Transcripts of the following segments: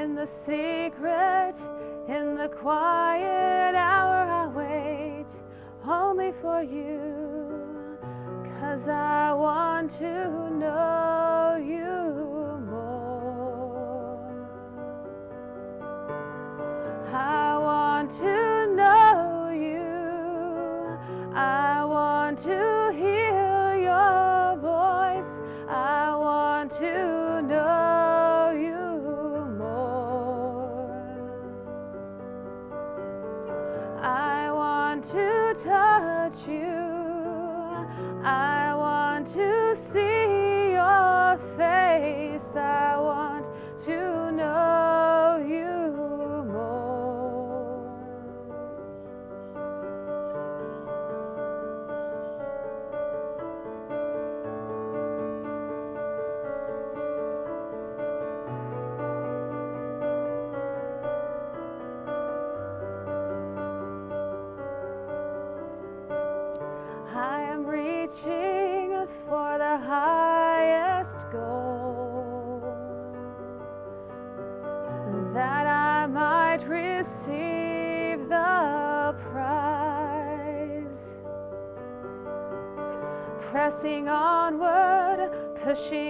In the secret, in the quiet hour, I wait only for you. Cause I want to know you onward,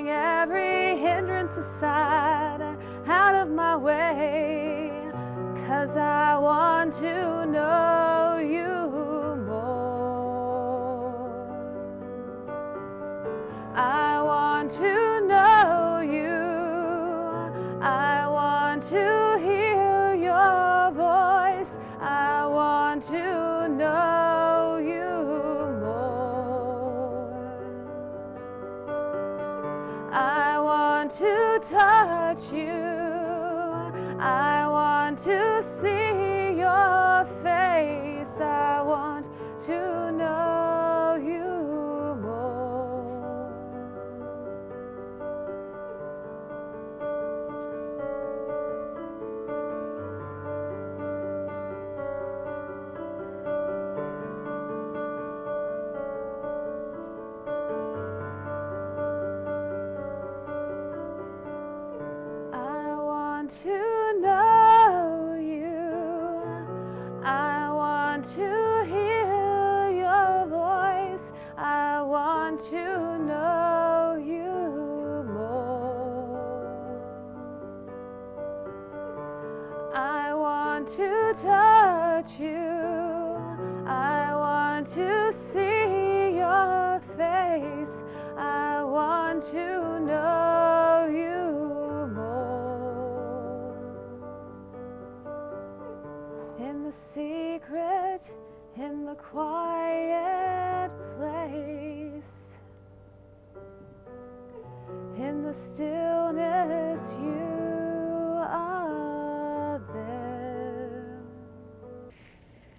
to you. I want to see your face. I want to know you more. In the secret, in the quiet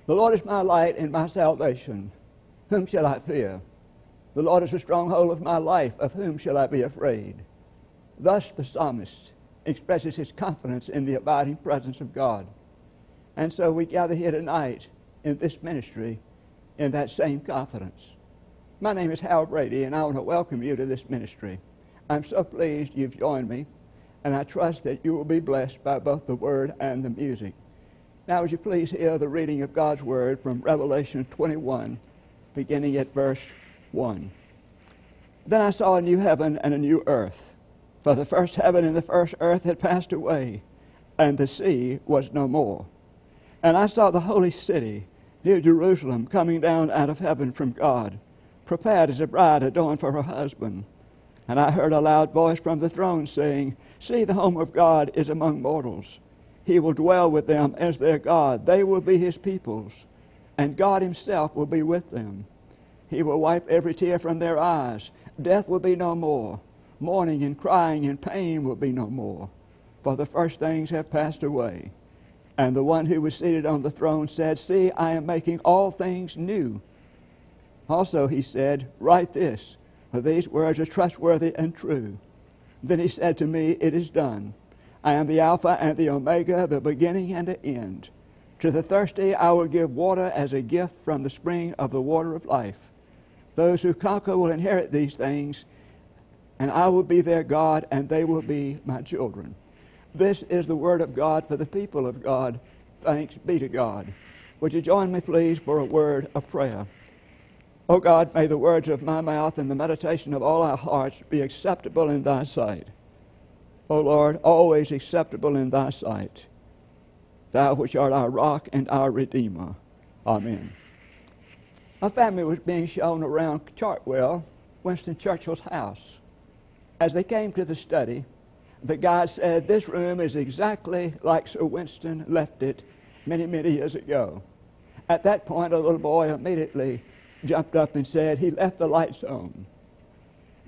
The Lord is my light and my salvation. Whom shall I fear? The Lord is the stronghold of my life. Of whom shall I be afraid? Thus the psalmist expresses his confidence in the abiding presence of God. And so we gather here tonight in this ministry in that same confidence. My name is Hal Brady, and I want to welcome you to this ministry. I'm so pleased you've joined me, and I trust that you will be blessed by both the word and the music. Now, would you please hear the reading of God's Word from Revelation 21, beginning at verse 1. Then I saw a new heaven and a new earth, for the first heaven and the first earth had passed away, and the sea was no more. And I saw the holy city, New Jerusalem, coming down out of heaven from God, prepared as a bride adorned for her husband. And I heard a loud voice from the throne saying, See, the home of God is among mortals. He will dwell with them as their God. They will be his peoples, and God himself will be with them. He will wipe every tear from their eyes. Death will be no more. Mourning and crying and pain will be no more, for the first things have passed away. And the one who was seated on the throne said, See, I am making all things new. Also, he said, Write this, for these words are trustworthy and true. Then he said to me, It is done. I am the Alpha and the Omega, the beginning and the end. To the thirsty I will give water as a gift from the spring of the water of life. Those who conquer will inherit these things, and I will be their God, and they will be my children. This is the word of God for the people of God. Thanks be to God. Would you join me, please, for a word of prayer? O oh God, may the words of my mouth and the meditation of all our hearts be acceptable in thy sight. O Lord, always acceptable in thy sight. Thou which art our rock and our redeemer. Amen. A family was being shown around Chartwell, Winston Churchill's house. As they came to the study, the guide said, This room is exactly like Sir Winston left it many, many years ago. At that point, a little boy immediately jumped up and said, He left the lights on.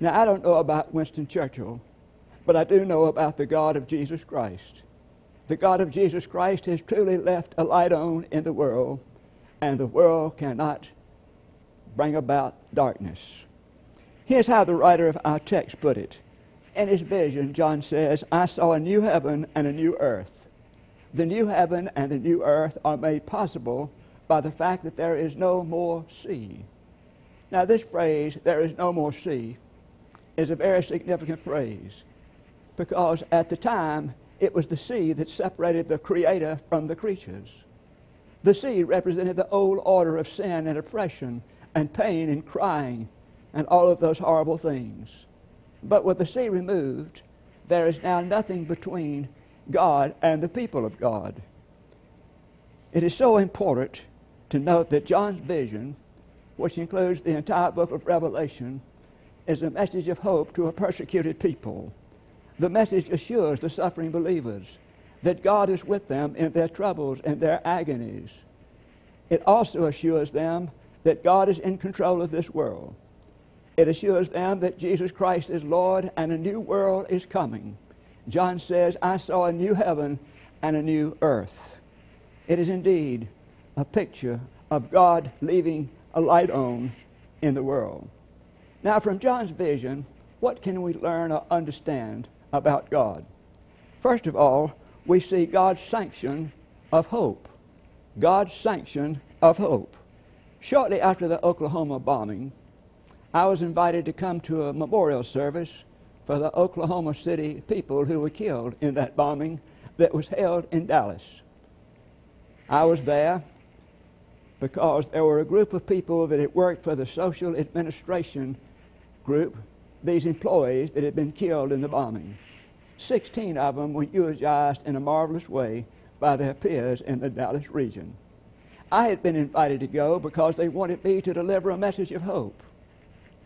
Now, I don't know about Winston Churchill, but I do know about the God of Jesus Christ. The God of Jesus Christ has truly left a light on in the world, and the world cannot bring about darkness. Here's how the writer of our text put it. In his vision, John says, I saw a new heaven and a new earth. The new heaven and the new earth are made possible by the fact that there is no more sea. Now, this phrase, there is no more sea, is a very significant phrase because at the time it was the sea that separated the Creator from the creatures. The sea represented the old order of sin and oppression and pain and crying and all of those horrible things. But with the sea removed, there is now nothing between God and the people of God. It is so important to note that John's vision, which includes the entire book of Revelation, is a message of hope to a persecuted people. The message assures the suffering believers that God is with them in their troubles and their agonies. It also assures them that God is in control of this world. It assures them that Jesus Christ is Lord and a new world is coming. John says, I saw a new heaven and a new earth. It is indeed a picture of God leaving a light on in the world. Now, from John's vision, what can we learn or understand about God? First of all, we see God's sanction of hope. God's sanction of hope. Shortly after the Oklahoma bombing, I was invited to come to a memorial service for the Oklahoma City people who were killed in that bombing that was held in Dallas. I was there because there were a group of people that had worked for the social administration group, these employees that had been killed in the bombing. Sixteen of them were eulogized in a marvelous way by their peers in the Dallas region. I had been invited to go because they wanted me to deliver a message of hope.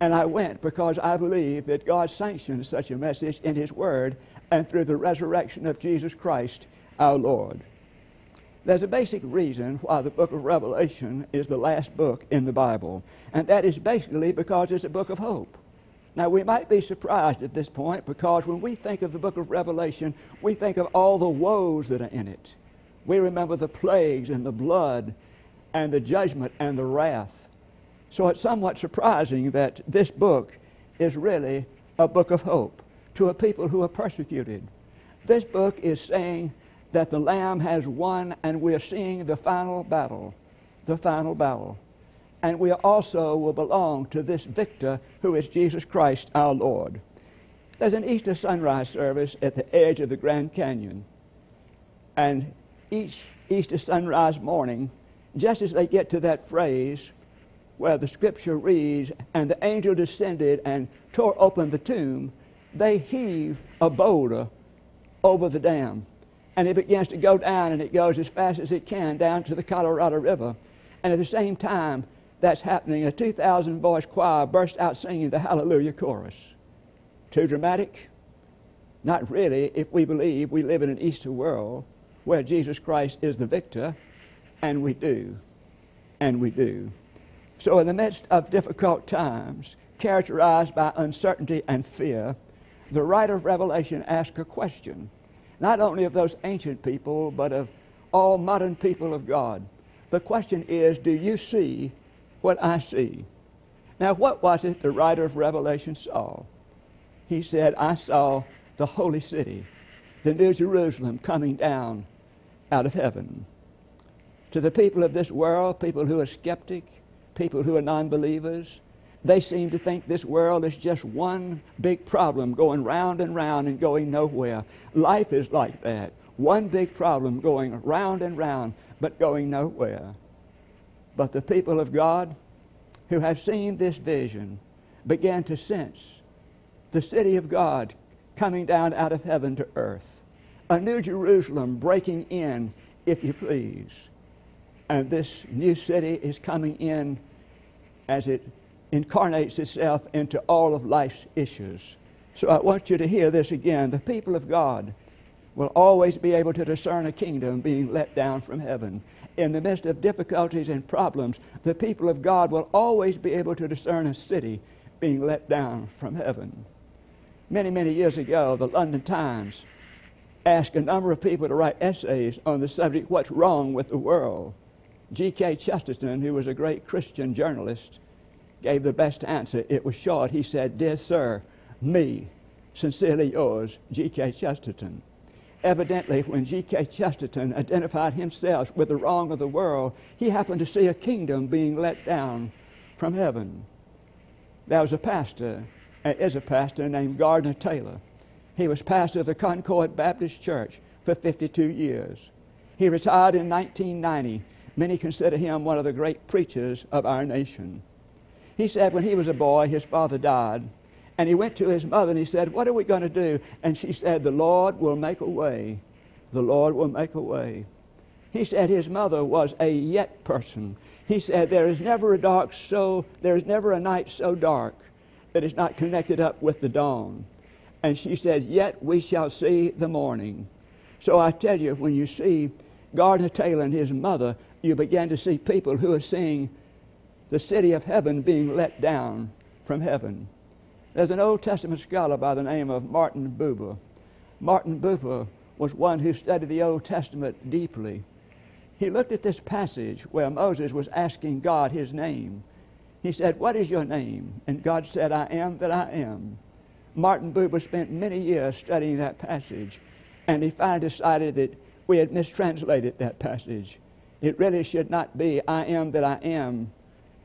And I went because I believe that God sanctions such a message in His Word and through the resurrection of Jesus Christ our Lord. There's a basic reason why the book of Revelation is the last book in the Bible, and that is basically because it's a book of hope. Now, we might be surprised at this point because when we think of the book of Revelation, we think of all the woes that are in it. We remember the plagues and the blood and the judgment and the wrath. So it's somewhat surprising that this book is really a book of hope to a people who are persecuted. This book is saying that the Lamb has won and we're seeing the final battle, the final battle. And we also will belong to this victor who is Jesus Christ our Lord. There's an Easter sunrise service at the edge of the Grand Canyon. And each Easter sunrise morning, just as they get to that phrase, where the scripture reads, and the angel descended and tore open the tomb, they heave a boulder over the dam. And it begins to go down, and it goes as fast as it can down to the Colorado River. And at the same time that's happening, a 2,000 voice choir burst out singing the Hallelujah chorus. Too dramatic? Not really, if we believe we live in an Easter world where Jesus Christ is the victor, and we do. And we do. So, in the midst of difficult times, characterized by uncertainty and fear, the writer of Revelation asks a question, not only of those ancient people, but of all modern people of God. The question is Do you see what I see? Now, what was it the writer of Revelation saw? He said, I saw the holy city, the New Jerusalem coming down out of heaven. To the people of this world, people who are skeptic, people who are non believers, they seem to think this world is just one big problem going round and round and going nowhere. Life is like that. One big problem going round and round but going nowhere. But the people of God who have seen this vision began to sense the city of God coming down out of heaven to earth, a new Jerusalem breaking in, if you please. And this new city is coming in as it incarnates itself into all of life's issues. So I want you to hear this again. The people of God will always be able to discern a kingdom being let down from heaven. In the midst of difficulties and problems, the people of God will always be able to discern a city being let down from heaven. Many, many years ago, the London Times asked a number of people to write essays on the subject, What's Wrong with the World? G.K. Chesterton, who was a great Christian journalist, gave the best answer. It was short. He said, Dear sir, me, sincerely yours, G.K. Chesterton. Evidently, when G.K. Chesterton identified himself with the wrong of the world, he happened to see a kingdom being let down from heaven. There was a pastor, and is a pastor named Gardner Taylor. He was pastor of the Concord Baptist Church for 52 years. He retired in 1990. Many consider him one of the great preachers of our nation. He said when he was a boy, his father died. And he went to his mother and he said, What are we going to do? And she said, The Lord will make a way. The Lord will make a way. He said his mother was a yet person. He said, There is never a dark so there is never a night so dark that is not connected up with the dawn. And she said, Yet we shall see the morning. So I tell you, when you see Gardner Taylor and his mother, you begin to see people who are seeing the city of heaven being let down from heaven. There's an Old Testament scholar by the name of Martin Buber. Martin Buber was one who studied the Old Testament deeply. He looked at this passage where Moses was asking God his name. He said, What is your name? And God said, I am that I am. Martin Buber spent many years studying that passage, and he finally decided that we had mistranslated that passage. It really should not be, I am that I am,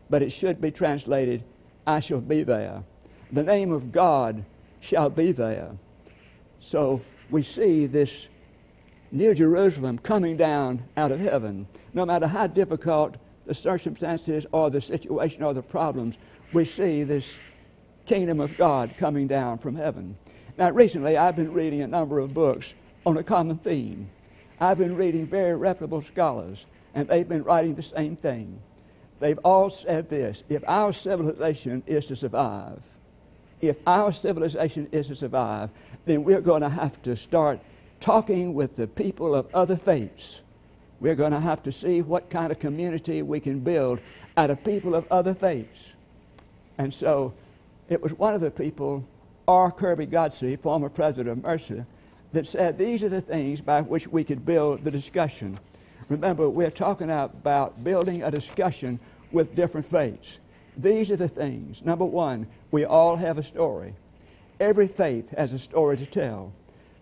but it should be translated, I shall be there. The name of God shall be there. So we see this New Jerusalem coming down out of heaven. No matter how difficult the circumstances or the situation or the problems, we see this kingdom of God coming down from heaven. Now, recently I've been reading a number of books on a common theme. I've been reading very reputable scholars, and they've been writing the same thing they've all said this if our civilization is to survive, if our civilization is to survive, then we're going to have to start talking with the people of other faiths. We're going to have to see what kind of community we can build out of people of other faiths. And so it was one of the people, R. Kirby Godsey, former president of Mercer, that said these are the things by which we could build the discussion. Remember, we're talking about building a discussion with different faiths. These are the things. Number one, we all have a story. Every faith has a story to tell.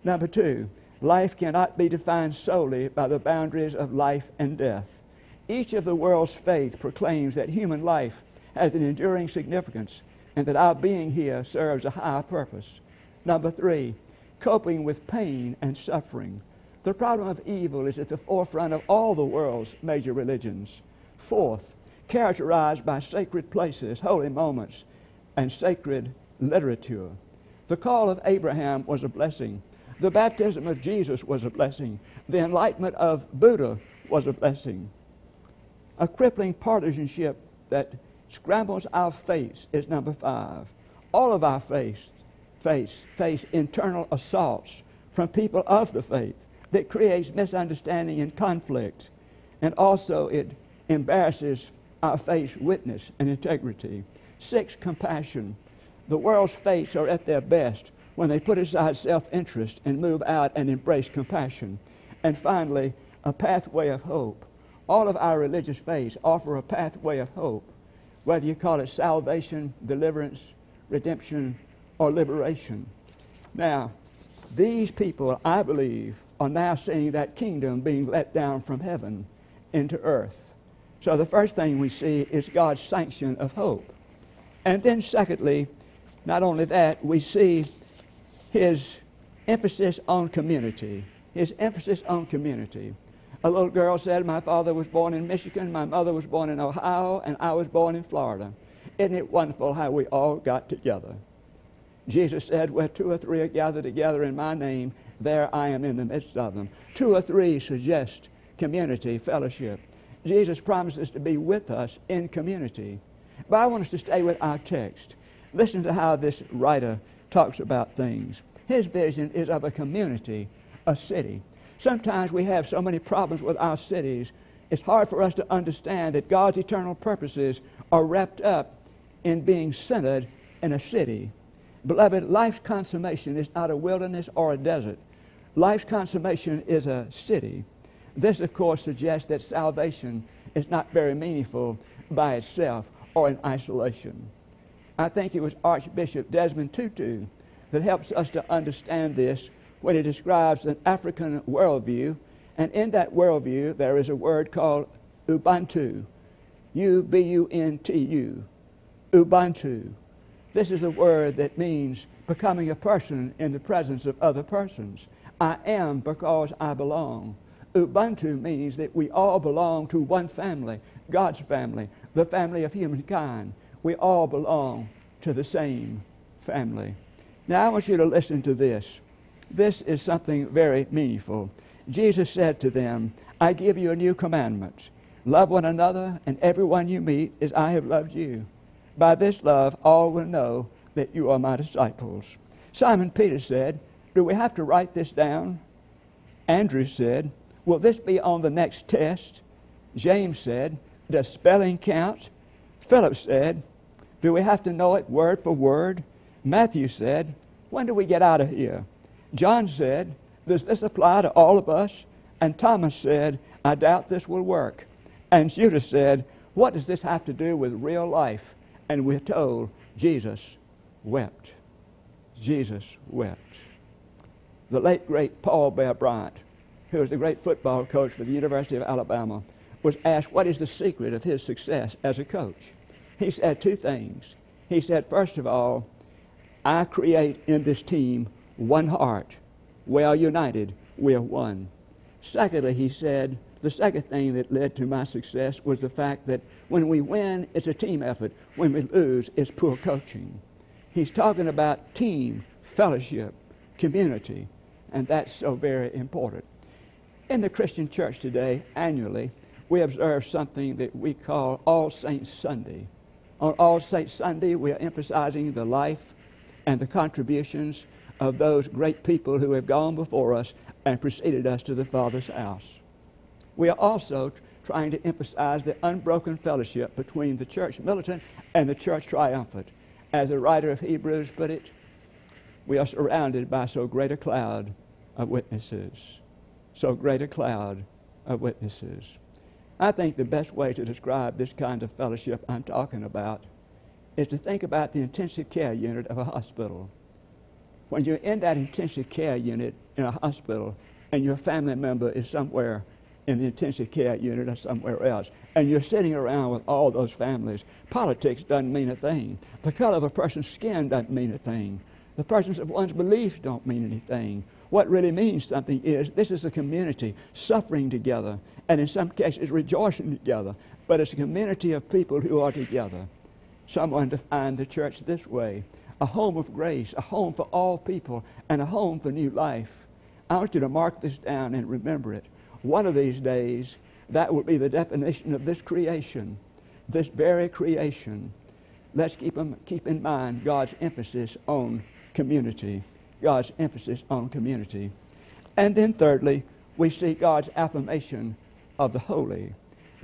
Number two, life cannot be defined solely by the boundaries of life and death. Each of the world's faith proclaims that human life has an enduring significance and that our being here serves a higher purpose. Number three, coping with pain and suffering. The problem of evil is at the forefront of all the world's major religions. Fourth, characterized by sacred places, holy moments, and sacred literature. The call of Abraham was a blessing. The baptism of Jesus was a blessing. The enlightenment of Buddha was a blessing. A crippling partisanship that scrambles our faith is number five. All of our faith face, face internal assaults from people of the faith that creates misunderstanding and conflict. And also it embarrasses our faith's witness and integrity. Six, compassion. The world's faiths are at their best when they put aside self interest and move out and embrace compassion. And finally, a pathway of hope. All of our religious faiths offer a pathway of hope, whether you call it salvation, deliverance, redemption, or liberation. Now, These people, I believe, are now seeing that kingdom being let down from heaven into earth. So the first thing we see is God's sanction of hope. And then, secondly, not only that, we see his emphasis on community. His emphasis on community. A little girl said, My father was born in Michigan, my mother was born in Ohio, and I was born in Florida. Isn't it wonderful how we all got together? Jesus said, Where two or three are gathered together in my name, there I am in the midst of them. Two or three suggest community, fellowship. Jesus promises to be with us in community. But I want us to stay with our text. Listen to how this writer talks about things. His vision is of a community, a city. Sometimes we have so many problems with our cities, it's hard for us to understand that God's eternal purposes are wrapped up in being centered in a city. Beloved, life's consummation is not a wilderness or a desert. Life's consummation is a city. This, of course, suggests that salvation is not very meaningful by itself or in isolation. I think it was Archbishop Desmond Tutu that helps us to understand this when he describes an African worldview. And in that worldview, there is a word called Ubuntu. U B U N T U. Ubuntu. This is a word that means becoming a person in the presence of other persons. I am because I belong. Ubuntu means that we all belong to one family, God's family, the family of humankind. We all belong to the same family. Now, I want you to listen to this. This is something very meaningful. Jesus said to them, I give you a new commandment love one another, and everyone you meet as I have loved you. By this love, all will know that you are my disciples. Simon Peter said, Do we have to write this down? Andrew said, Will this be on the next test? James said, Does spelling count? Philip said, Do we have to know it word for word? Matthew said, When do we get out of here? John said, Does this apply to all of us? And Thomas said, I doubt this will work. And Judas said, What does this have to do with real life? And we're told Jesus wept. Jesus wept. The late, great Paul Bear Bryant, who was the great football coach for the University of Alabama, was asked what is the secret of his success as a coach. He said two things. He said, first of all, I create in this team one heart. We are united. We are one. Secondly, he said, the second thing that led to my success was the fact that when we win, it's a team effort. When we lose, it's poor coaching. He's talking about team, fellowship, community, and that's so very important. In the Christian church today, annually, we observe something that we call All Saints Sunday. On All Saints Sunday, we are emphasizing the life and the contributions of those great people who have gone before us and preceded us to the Father's house. We are also trying to emphasize the unbroken fellowship between the church militant and the church triumphant. As the writer of Hebrews put it, we are surrounded by so great a cloud of witnesses. So great a cloud of witnesses. I think the best way to describe this kind of fellowship I'm talking about is to think about the intensive care unit of a hospital when you're in that intensive care unit in a hospital and your family member is somewhere in the intensive care unit or somewhere else, and you're sitting around with all those families, politics doesn't mean a thing. The color of a person's skin doesn't mean a thing. The presence of one's beliefs don't mean anything. What really means something is this is a community suffering together, and in some cases rejoicing together, but it's a community of people who are together. Someone defined the church this way a home of grace, a home for all people, and a home for new life. I want you to mark this down and remember it. One of these days, that will be the definition of this creation, this very creation. Let's keep, them, keep in mind God's emphasis on community. God's emphasis on community. And then, thirdly, we see God's affirmation of the holy.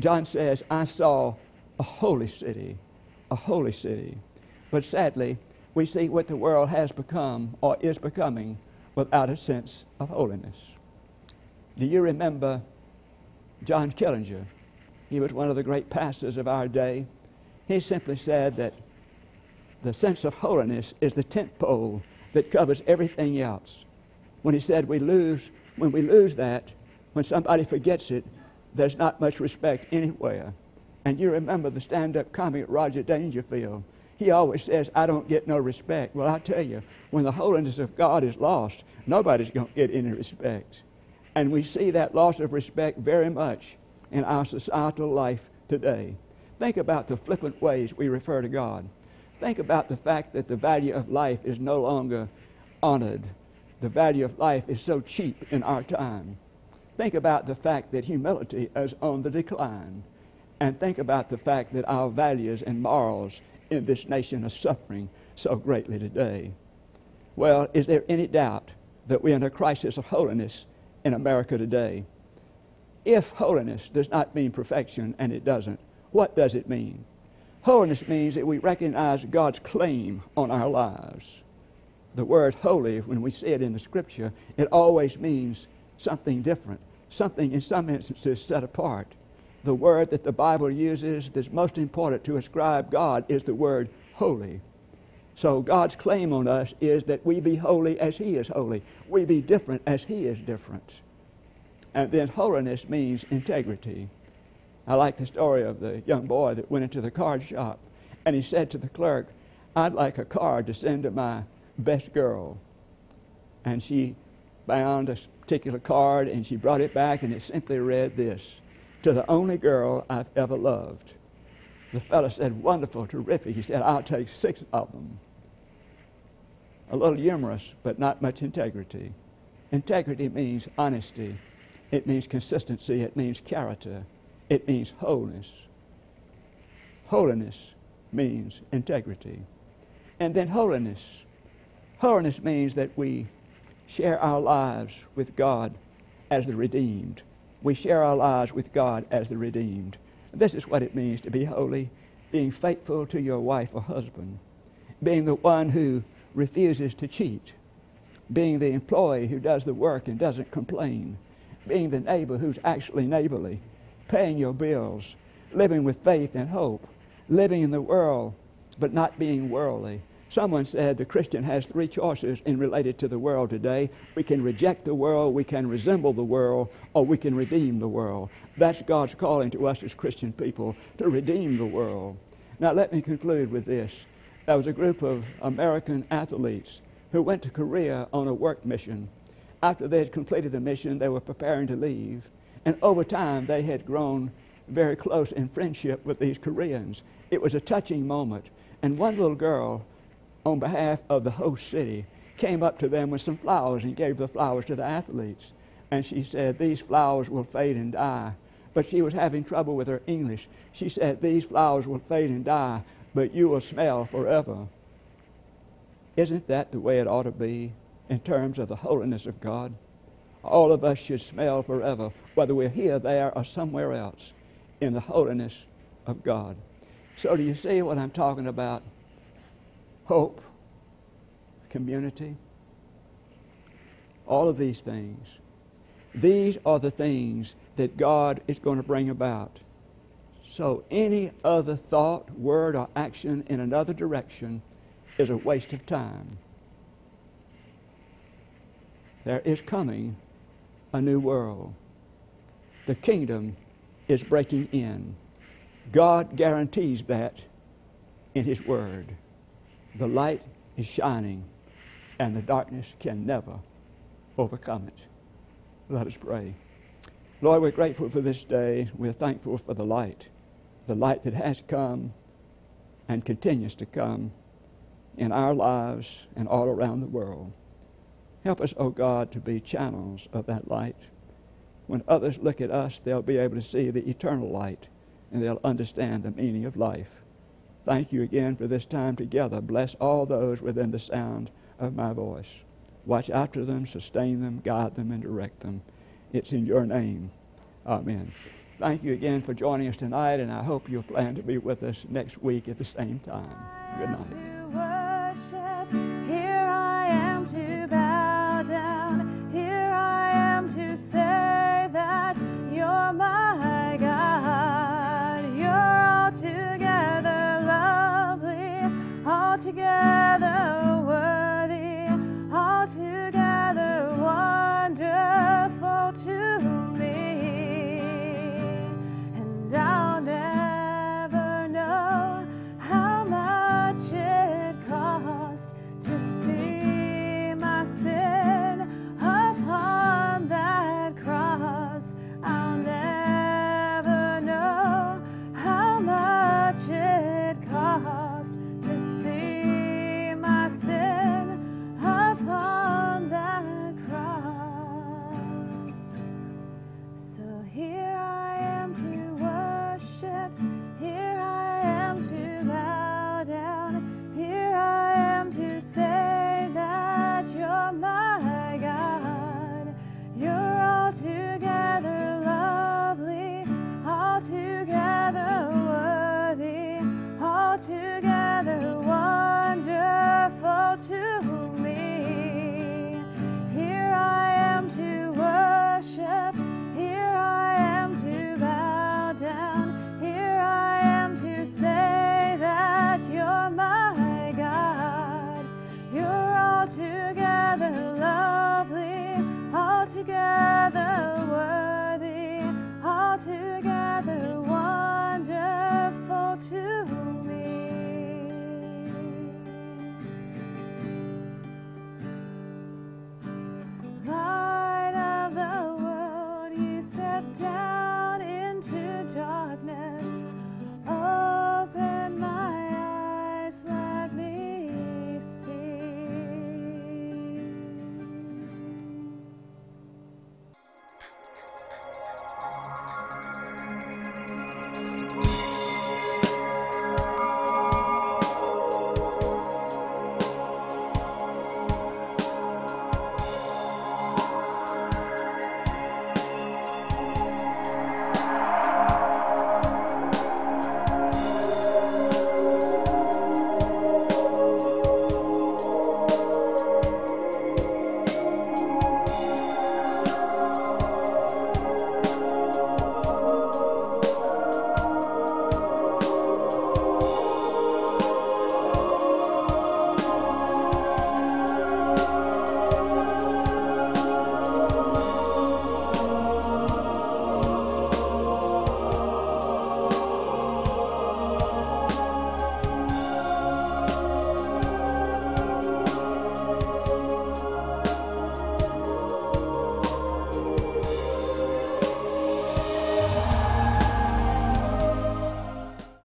John says, I saw a holy city, a holy city. But sadly, we see what the world has become or is becoming without a sense of holiness. Do you remember John Killinger? He was one of the great pastors of our day. He simply said that the sense of holiness is the tent pole that covers everything else. when he said we lose, when we lose that, when somebody forgets it, there's not much respect anywhere. And you remember the stand up comic Roger Dangerfield. He always says, I don't get no respect. Well, I tell you, when the holiness of God is lost, nobody's going to get any respect. And we see that loss of respect very much in our societal life today. Think about the flippant ways we refer to God. Think about the fact that the value of life is no longer honored. The value of life is so cheap in our time. Think about the fact that humility is on the decline. And think about the fact that our values and morals in this nation are suffering so greatly today. Well, is there any doubt that we're in a crisis of holiness in America today? If holiness does not mean perfection, and it doesn't, what does it mean? Holiness means that we recognize God's claim on our lives. The word holy, when we see it in the scripture, it always means something different, something in some instances set apart. The word that the Bible uses that's most important to ascribe God is the word holy. So God's claim on us is that we be holy as He is holy. We be different as He is different. And then holiness means integrity. I like the story of the young boy that went into the card shop and he said to the clerk, I'd like a card to send to my best girl. And she bound a particular card and she brought it back and it simply read this To the only girl I've ever loved. The fellow said, Wonderful, terrific. He said, I'll take six of them. A little humorous, but not much integrity. Integrity means honesty, it means consistency, it means character. It means wholeness. Holiness means integrity. And then holiness. Holiness means that we share our lives with God as the redeemed. We share our lives with God as the redeemed. This is what it means to be holy being faithful to your wife or husband, being the one who refuses to cheat, being the employee who does the work and doesn't complain, being the neighbor who's actually neighborly, paying your bills, living with faith and hope, living in the world, but not being worldly. Someone said the Christian has three choices in related to the world today. We can reject the world, we can resemble the world, or we can redeem the world. That's God's calling to us as Christian people to redeem the world. Now let me conclude with this. There was a group of American athletes who went to Korea on a work mission. After they had completed the mission, they were preparing to leave. And over time, they had grown very close in friendship with these Koreans. It was a touching moment. And one little girl, on behalf of the host city, came up to them with some flowers and gave the flowers to the athletes. And she said, These flowers will fade and die. But she was having trouble with her English. She said, These flowers will fade and die, but you will smell forever. Isn't that the way it ought to be in terms of the holiness of God? All of us should smell forever, whether we're here, there, or somewhere else, in the holiness of God. So, do you see what I'm talking about? Hope, community, all of these things. These are the things that God is going to bring about. So, any other thought, word, or action in another direction is a waste of time. There is coming a new world. The kingdom is breaking in. God guarantees that in His Word. The light is shining, and the darkness can never overcome it. Let us pray. Lord, we're grateful for this day. We're thankful for the light, the light that has come and continues to come in our lives and all around the world. Help us, O oh God, to be channels of that light. When others look at us, they'll be able to see the eternal light and they'll understand the meaning of life. Thank you again for this time together. Bless all those within the sound of my voice. Watch after them, sustain them, guide them, and direct them. It's in your name. Amen. Thank you again for joining us tonight, and I hope you'll plan to be with us next week at the same time. Good night.